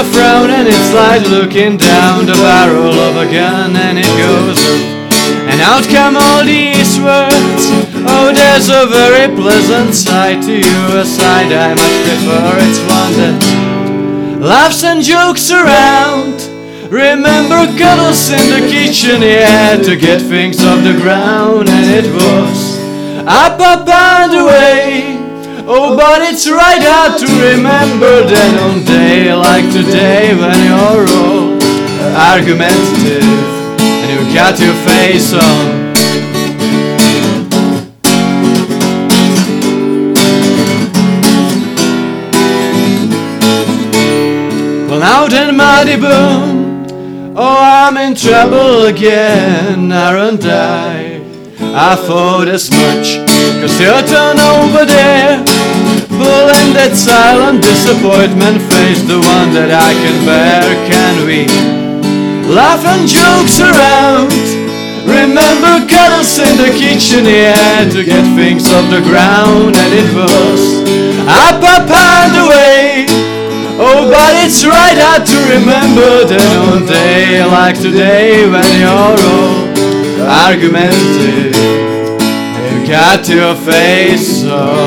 you're and it's like looking down the barrel of a gun and it goes up. And out come all these words. Oh, there's a very pleasant side to you, a side I much prefer. It's one that laughs and jokes around. Remember cuddles in the kitchen, yeah, to get things off the ground, and it was up, up, and away. Oh, but it's right hard to remember that on day like today when you're all argumentative and you've got your face on. Well, now then, Mardy Bum. Oh, I'm in trouble again, aren't I? I thought as much, cause you're turned over there. Pulling that silent disappointment face, the one that I can bear. Can we laugh and jokes around? Remember cuddles in the kitchen, yeah, to get things off the ground, and it was up, up, and away. Oh, but it's right hard to remember that on day like today when you're all argumentative, you got your face on.